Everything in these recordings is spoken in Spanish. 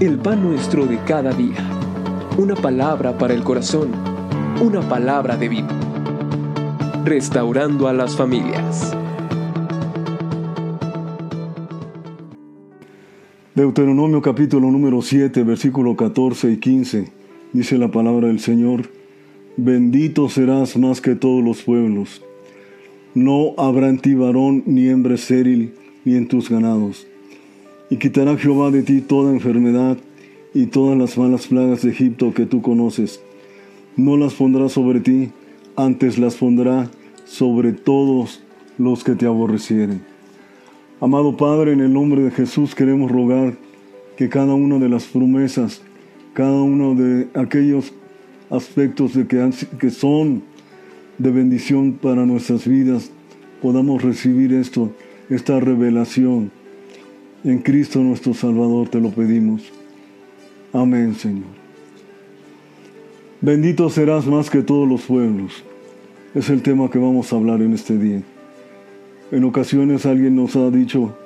el pan nuestro de cada día. Una palabra para el corazón, una palabra de vida. Restaurando a las familias. Deuteronomio capítulo número 7, versículo 14 y 15. Dice la palabra del Señor, bendito serás más que todos los pueblos. No habrá en ti varón ni hembra estéril, ni en tus ganados. Y quitará Jehová de ti toda enfermedad y todas las malas plagas de Egipto que tú conoces. No las pondrá sobre ti, antes las pondrá sobre todos los que te aborrecieren. Amado Padre, en el nombre de Jesús queremos rogar que cada una de las promesas, cada uno de aquellos aspectos de que, que son de bendición para nuestras vidas, podamos recibir esto, esta revelación. En Cristo nuestro Salvador te lo pedimos. Amén, Señor. Bendito serás más que todos los pueblos. Es el tema que vamos a hablar en este día. En ocasiones alguien nos ha dicho,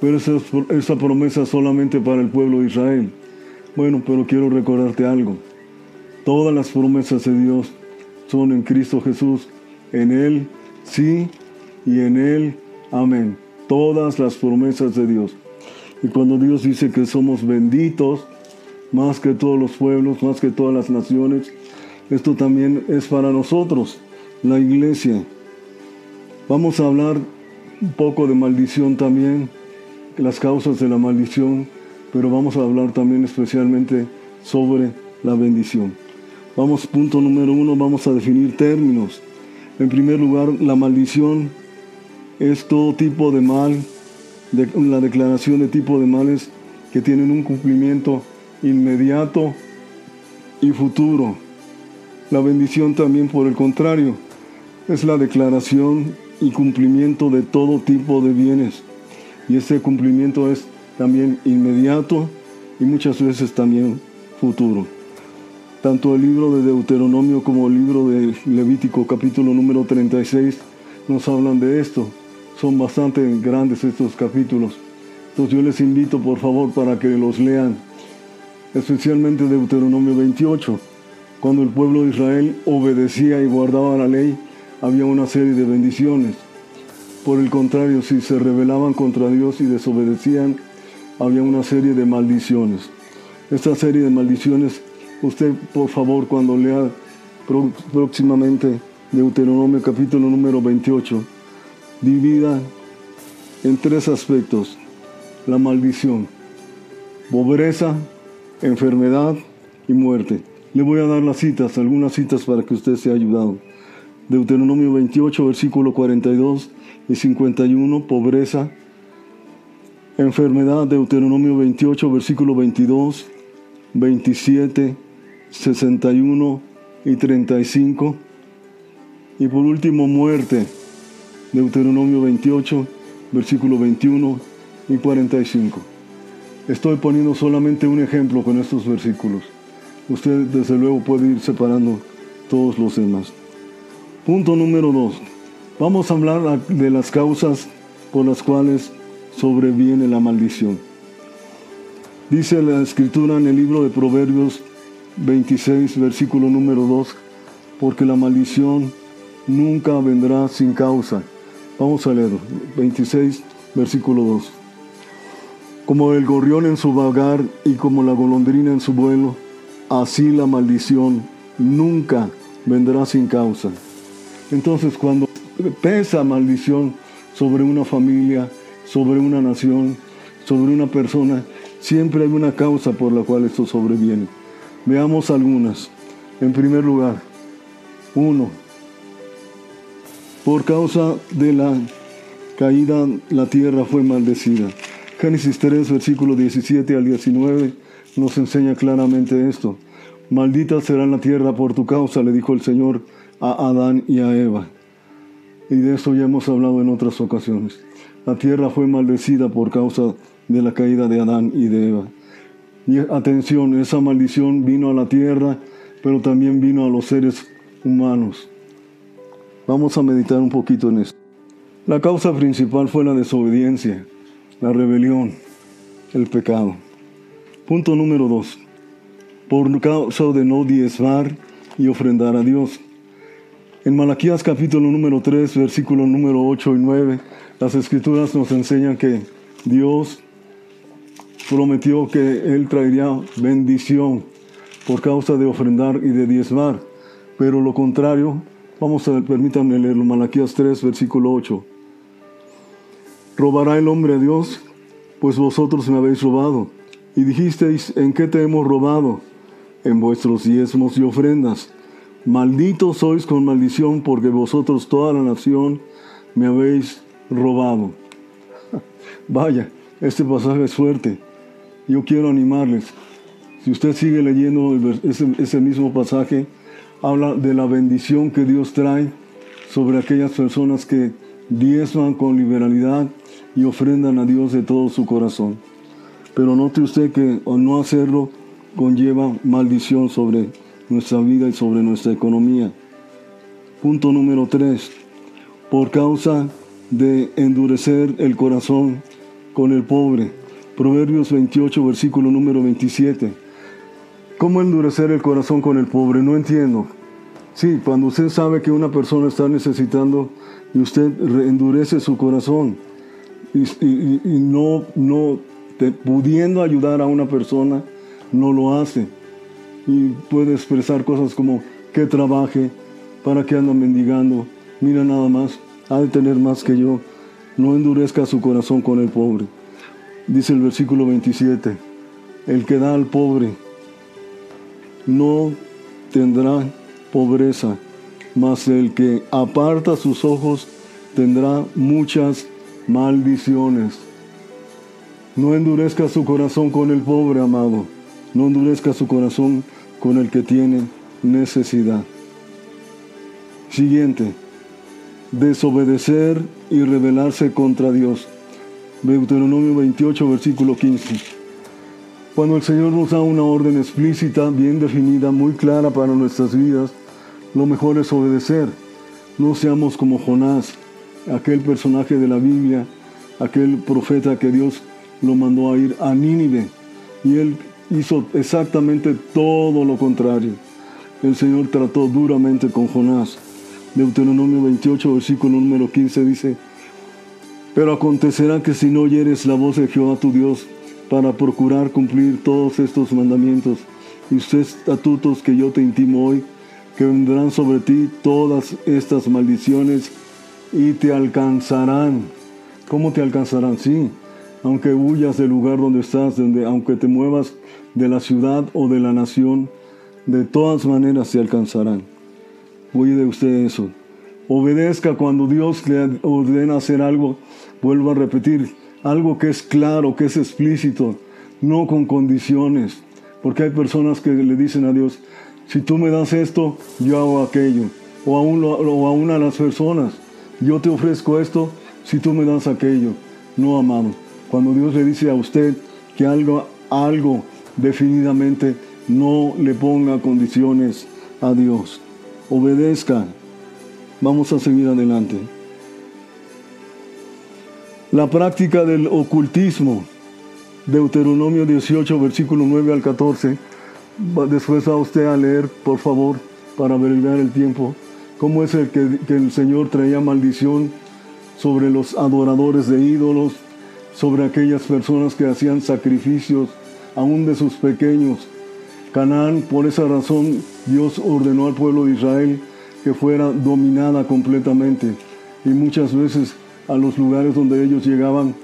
pero esa, esa promesa solamente para el pueblo de Israel. Bueno, pero quiero recordarte algo. Todas las promesas de Dios son en Cristo Jesús. En Él sí y en Él amén. Todas las promesas de Dios. Y cuando Dios dice que somos benditos, más que todos los pueblos, más que todas las naciones, esto también es para nosotros, la iglesia. Vamos a hablar un poco de maldición también, las causas de la maldición, pero vamos a hablar también especialmente sobre la bendición. Vamos, punto número uno, vamos a definir términos. En primer lugar, la maldición es todo tipo de mal, la declaración de tipo de males que tienen un cumplimiento inmediato y futuro. La bendición también, por el contrario, es la declaración y cumplimiento de todo tipo de bienes. Y ese cumplimiento es también inmediato y muchas veces también futuro. Tanto el libro de Deuteronomio como el libro de Levítico capítulo número 36 nos hablan de esto. Son bastante grandes estos capítulos. Entonces yo les invito por favor para que los lean, especialmente Deuteronomio 28. Cuando el pueblo de Israel obedecía y guardaba la ley, había una serie de bendiciones. Por el contrario, si se rebelaban contra Dios y desobedecían, había una serie de maldiciones. Esta serie de maldiciones, usted por favor cuando lea próximamente Deuteronomio capítulo número 28, divida en tres aspectos. La maldición, pobreza, enfermedad y muerte. Le voy a dar las citas, algunas citas para que usted sea ayudado. Deuteronomio 28, versículo 42 y 51, pobreza, enfermedad, Deuteronomio 28, versículo 22, 27, 61 y 35. Y por último, muerte, Deuteronomio 28, versículo 21 y 45. Estoy poniendo solamente un ejemplo con estos versículos. Usted desde luego puede ir separando todos los demás. Punto número dos. Vamos a hablar de las causas por las cuales sobreviene la maldición. Dice la escritura en el libro de Proverbios 26, versículo número 2, porque la maldición nunca vendrá sin causa. Vamos a leer 26, versículo 2. Como el gorrión en su vagar y como la golondrina en su vuelo, así la maldición nunca vendrá sin causa. Entonces cuando pesa maldición sobre una familia, sobre una nación, sobre una persona, siempre hay una causa por la cual esto sobreviene. Veamos algunas. En primer lugar, uno, por causa de la caída la tierra fue maldecida. Génesis 3, versículo 17 al 19 nos enseña claramente esto. Maldita será la tierra por tu causa, le dijo el Señor a Adán y a Eva. Y de eso ya hemos hablado en otras ocasiones. La tierra fue maldecida por causa de la caída de Adán y de Eva. Y atención, esa maldición vino a la tierra, pero también vino a los seres humanos. Vamos a meditar un poquito en eso. La causa principal fue la desobediencia, la rebelión, el pecado. Punto número dos. Por causa de no diezmar y ofrendar a Dios. En Malaquías capítulo número 3, versículo número 8 y 9, las escrituras nos enseñan que Dios prometió que Él traería bendición por causa de ofrendar y de diezmar. Pero lo contrario, vamos a, permítanme leer Malaquías 3, versículo 8. ¿Robará el hombre a Dios? Pues vosotros me habéis robado. Y dijisteis, ¿en qué te hemos robado? En vuestros diezmos y ofrendas. Malditos sois con maldición, porque vosotros toda la nación me habéis robado. Vaya, este pasaje es fuerte. Yo quiero animarles. Si usted sigue leyendo ese, mismo pasaje, habla de la bendición que Dios trae sobre aquellas personas que diezman con liberalidad y ofrendan a Dios de todo su corazón. Pero note usted que al no hacerlo conlleva maldición sobre nuestra vida y sobre nuestra economía. Punto número 3. Por causa de endurecer el corazón con el pobre. Proverbios 28, versículo número 27. ¿Cómo endurecer el corazón con el pobre? No entiendo. Sí, cuando usted sabe que una persona está necesitando y usted endurece su corazón y, no, no pudiendo ayudar a una persona, no lo hace. Y puede expresar cosas como que trabaje, para que anda mendigando, mira nada más, ha de tener más que yo. No endurezca su corazón con el pobre. Dice el versículo 27, el que da al pobre no tendrá pobreza, mas el que aparta sus ojos tendrá muchas maldiciones. No endurezca su corazón con el pobre, amado. No endurezca su corazón con el que tiene necesidad. Siguiente, desobedecer y rebelarse contra Dios. Deuteronomio 28, versículo 15. Cuando el Señor nos da una orden explícita, bien definida, muy clara para nuestras vidas, lo mejor es obedecer. No seamos como Jonás, aquel personaje de la Biblia, aquel profeta que Dios lo mandó a ir a Nínive. Y él hizo exactamente todo lo contrario. El Señor trató duramente con Jonás. Deuteronomio 28, versículo número 15 dice, pero acontecerá que si no oyeres la voz de Jehová tu Dios para procurar cumplir todos estos mandamientos y estatutos que yo te intimo hoy, que vendrán sobre ti todas estas maldiciones y te alcanzarán. ¿Cómo te alcanzarán? Sí, aunque huyas del lugar donde estás, donde, aunque te muevas de la ciudad o de la nación, de todas maneras te alcanzarán. Oye usted eso. Obedezca cuando Dios le ordena hacer algo Vuelvo a repetir, algo que es claro, que es explícito, no con condiciones. Porque hay personas que le dicen a Dios, si tú me das esto, yo hago aquello. O a, o a una de las personas, yo te ofrezco esto, si tú me das aquello. No, amado. Cuando Dios le dice a usted que algo, algo definidamente no le ponga condiciones a Dios. Obedezca. Vamos a seguir adelante. La práctica del ocultismo, Deuteronomio 18, versículo 9 al 14. Después va usted a leer, por favor, para abreviar el tiempo, cómo es el que, que el Señor traía maldición sobre los adoradores de ídolos, sobre aquellas personas que hacían sacrificios, aún de sus pequeños. Canaán, por esa razón, Dios ordenó al pueblo de Israel que fuera dominada completamente. Y muchas veces a los lugares donde ellos llegaban,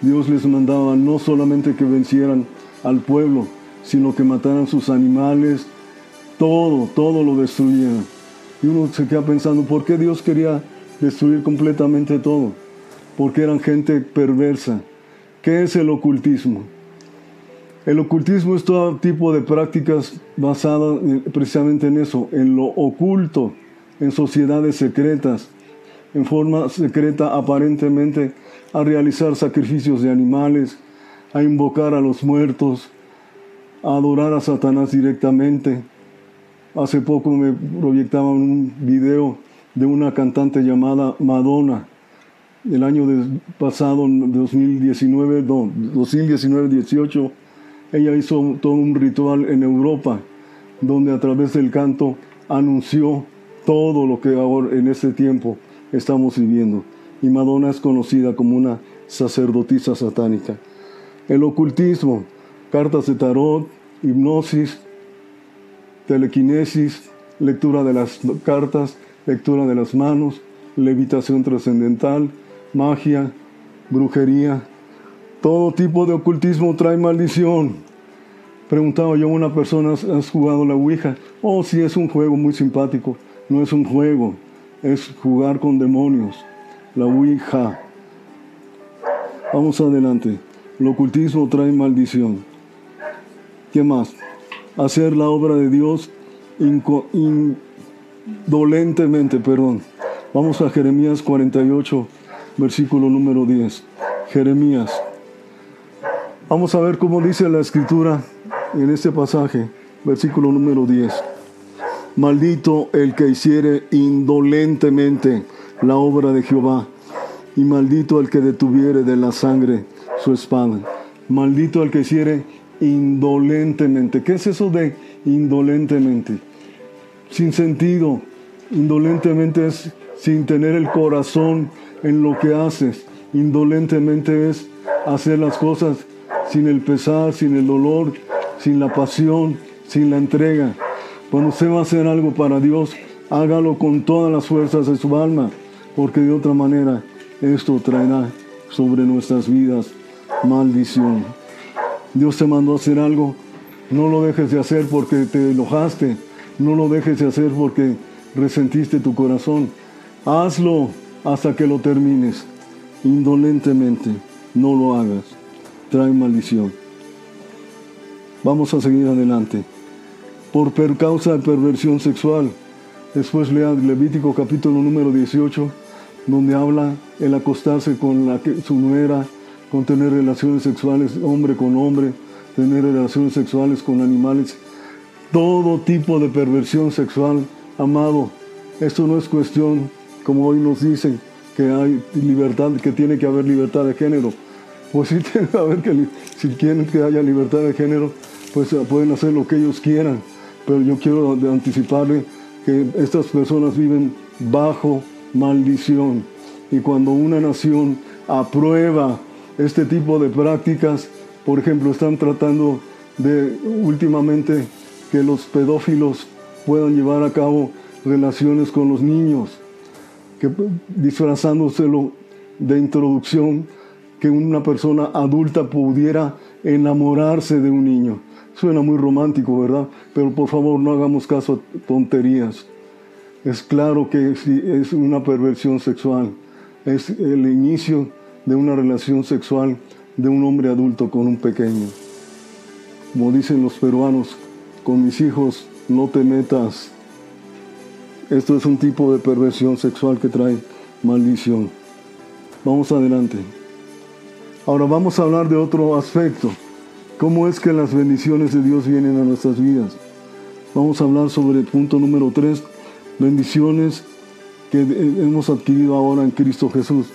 Dios les mandaba no solamente que vencieran al pueblo, sino que mataran sus animales, todo, todo lo destruían. Y uno se queda pensando, ¿por qué Dios quería destruir completamente todo? Porque eran gente perversa. ¿Qué es el ocultismo? El ocultismo es todo tipo de prácticas basadas precisamente en eso, en lo oculto, en sociedades secretas, en forma secreta aparentemente a realizar sacrificios de animales, a invocar a los muertos, a adorar a Satanás directamente. Hace poco me proyectaban un video de una cantante llamada Madonna. El año pasado, 2019, no, 2019-18, ella hizo todo un ritual en Europa, donde a través del canto anunció todo lo que ahora en este tiempo estamos viviendo. Y Madonna es conocida como una sacerdotisa satánica. El ocultismo, cartas de tarot, hipnosis, telequinesis, lectura de las cartas, lectura de las manos, levitación trascendental, magia, brujería. Todo tipo de ocultismo trae maldición. Preguntaba yo a una persona, ¿has jugado la Ouija? Oh, sí, es un juego muy simpático. No es un juego, es jugar con demonios. La Ouija. Vamos adelante. El ocultismo trae maldición. ¿Qué más? Hacer la obra de Dios indolentemente, perdón. Vamos a Jeremías 48, versículo número 10. Jeremías. Vamos a ver cómo dice la escritura en este pasaje, versículo número 10. Maldito el que hiciere indolentemente la obra de Jehová, y maldito el que detuviere de la sangre su espada. Maldito el que hiciere indolentemente. ¿Qué es eso de indolentemente? Sin sentido. Indolentemente es sin tener el corazón en lo que haces. Indolentemente es hacer las cosas sin el pesar, sin el dolor, sin la pasión, sin la entrega. Cuando usted va a hacer algo para Dios, hágalo con todas las fuerzas de su alma, porque de otra manera esto traerá sobre nuestras vidas maldición. Dios te mandó a hacer algo, no lo dejes de hacer porque te enojaste, no lo dejes de hacer porque resentiste tu corazón. Hazlo hasta que lo termines. Indolentemente, no lo hagas. Trae maldición. Vamos a seguir adelante. Por per causa de perversión sexual. Después lea Levítico capítulo número 18, donde habla el acostarse con la que, su nuera, con tener relaciones sexuales hombre con hombre, tener relaciones sexuales con animales, todo tipo de perversión sexual, amado. Esto no es cuestión, como hoy nos dicen, que hay libertad, que tiene que haber libertad de género. Pues sí tiene que que, si quieren que haya libertad de género, pues pueden hacer lo que ellos quieran. Pero yo quiero anticiparle que estas personas viven bajo maldición. Y cuando una nación aprueba este tipo de prácticas. Por ejemplo, están tratando de últimamente que los pedófilos puedan llevar a cabo relaciones con los niños, que disfrazándoselo de introducción, que una persona adulta pudiera enamorarse de un niño. Suena muy romántico, ¿verdad? Pero por favor no hagamos caso a tonterías. Es claro que es una perversión sexual. Es el inicio de una relación sexual de un hombre adulto con un pequeño. Como dicen los peruanos, con mis hijos no te metas. Esto es un tipo de perversión sexual que trae maldición. Vamos adelante. Ahora vamos a hablar de otro aspecto. ¿Cómo es que las bendiciones de Dios vienen a nuestras vidas? Vamos a hablar sobre el punto número 3, bendiciones que hemos adquirido ahora en Cristo Jesús.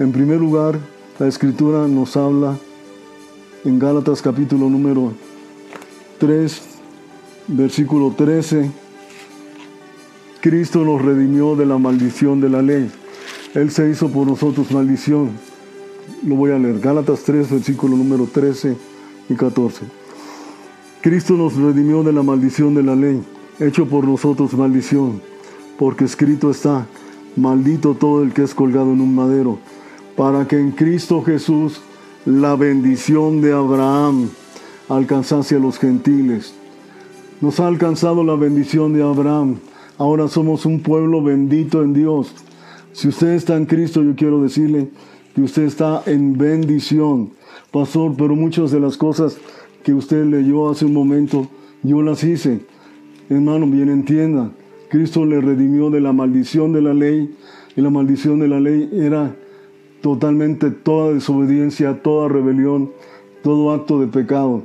En primer lugar, la escritura nos habla en Gálatas capítulo número 3, versículo 13. Cristo nos redimió de la maldición de la ley. Él se hizo por nosotros maldición. Lo voy a leer. Gálatas 3, versículo número 13 y 14. Cristo nos redimió de la maldición de la ley, hecho por nosotros maldición, porque escrito está, maldito todo el que es colgado en un madero para que en Cristo Jesús la bendición de Abraham alcanzase a los gentiles. Nos ha alcanzado la bendición de Abraham. Ahora somos un pueblo bendito en Dios. Si usted está en Cristo, yo quiero decirle que usted está en bendición. Pastor, pero muchas de las cosas que usted leyó hace un momento, yo las hice. Hermano, bien entienda, Cristo le redimió de la maldición de la ley y la maldición de la ley era totalmente toda desobediencia, toda rebelión, todo acto de pecado.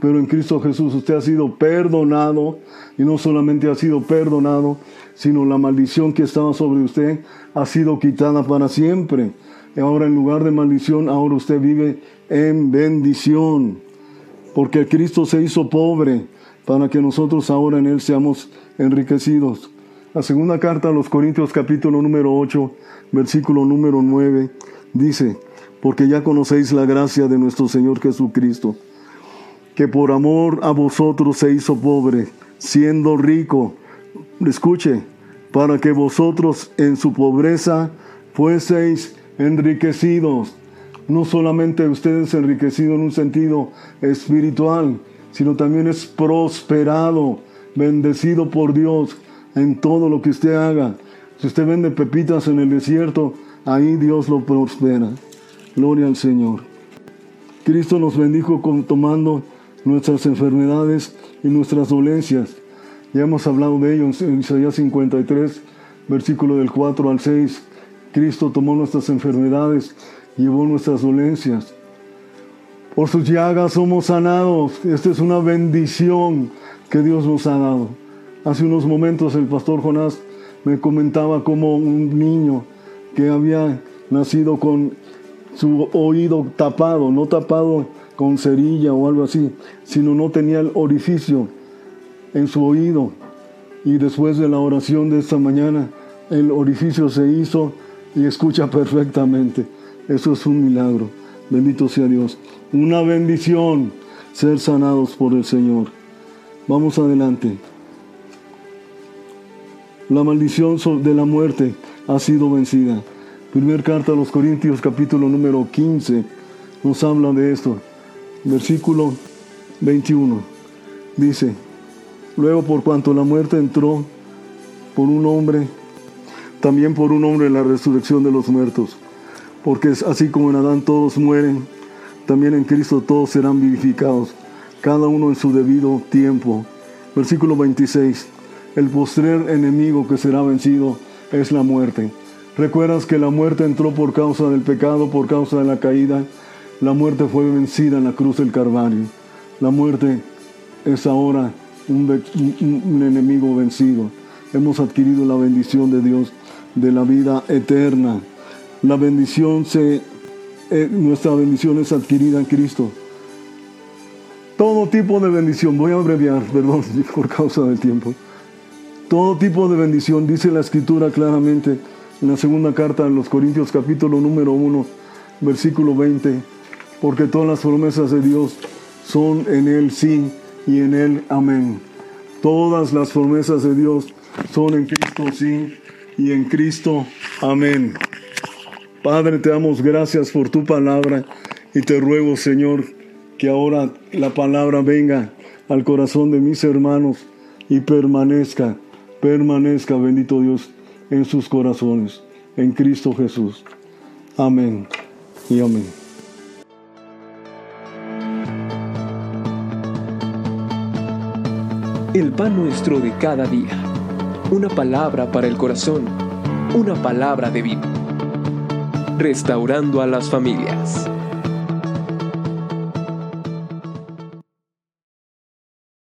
Pero en Cristo Jesús usted ha sido perdonado y no solamente ha sido perdonado, sino la maldición que estaba sobre usted ha sido quitada para siempre. Ahora en lugar de maldición, ahora usted vive en bendición. porque Cristo se hizo pobre para que nosotros ahora en Él seamos enriquecidos. La segunda carta a los Corintios capítulo número 8, versículo número 9, dice, porque ya conocéis la gracia de nuestro Señor Jesucristo, que por amor a vosotros se hizo pobre, siendo rico, escuche, para que vosotros en su pobreza fueseis enriquecidos. No solamente ustedes enriquecidos en un sentido espiritual, sino también es prosperado, bendecido por Dios en todo lo que usted haga. Si usted vende pepitas en el desierto, ahí Dios lo prospera. Gloria al Señor. Cristo nos bendijo tomando nuestras enfermedades y nuestras dolencias. Ya hemos hablado de ello en Isaías 53, versículo del 4 al 6. Cristo tomó nuestras enfermedades, llevó nuestras dolencias. Por sus llagas somos sanados. Esta es una bendición que Dios nos ha dado. Hace unos momentos el pastor Jonás me comentaba como un niño que había nacido con su oído tapado, no tapado con cerilla o algo así, sino no tenía el orificio en su oído. Y después de la oración de esta mañana, el orificio se hizo y escucha perfectamente. Eso es un milagro. Bendito sea Dios. Una bendición ser sanados por el Señor. Vamos adelante. La maldición de la muerte ha sido vencida. Primer carta a los Corintios capítulo número 15 nos habla de esto. Versículo 21. Dice, luego por cuanto la muerte entró por un hombre, también por un hombre la resurrección de los muertos. Porque así como en Adán todos mueren, también en Cristo todos serán vivificados, cada uno en su debido tiempo. Versículo 26. El postrer enemigo que será vencido es la muerte. ¿Recuerdas que la muerte entró por causa del pecado, por causa de la caída? La muerte fue vencida en la cruz del Calvario. La muerte es ahora un, enemigo vencido. Hemos adquirido la bendición de Dios de la vida eterna. La bendición se, eh, nuestra bendición es adquirida en Cristo. Todo tipo de bendición, voy a abreviar, perdón, por causa del tiempo. Todo tipo de bendición, dice la escritura claramente en la segunda carta de los Corintios capítulo número 1, versículo 20, porque todas las promesas de Dios son en Él sí y en Él amén. Todas las promesas de Dios son en Cristo sí y en Cristo amén. Padre, te damos gracias por tu palabra y te ruego, Señor, que ahora la palabra venga al corazón de mis hermanos y permanezca, permanezca, bendito Dios en sus corazones, en Cristo Jesús. Amén y amén. El pan nuestro de cada día. Una palabra para el corazón. Una palabra de vida. Restaurando a las familias.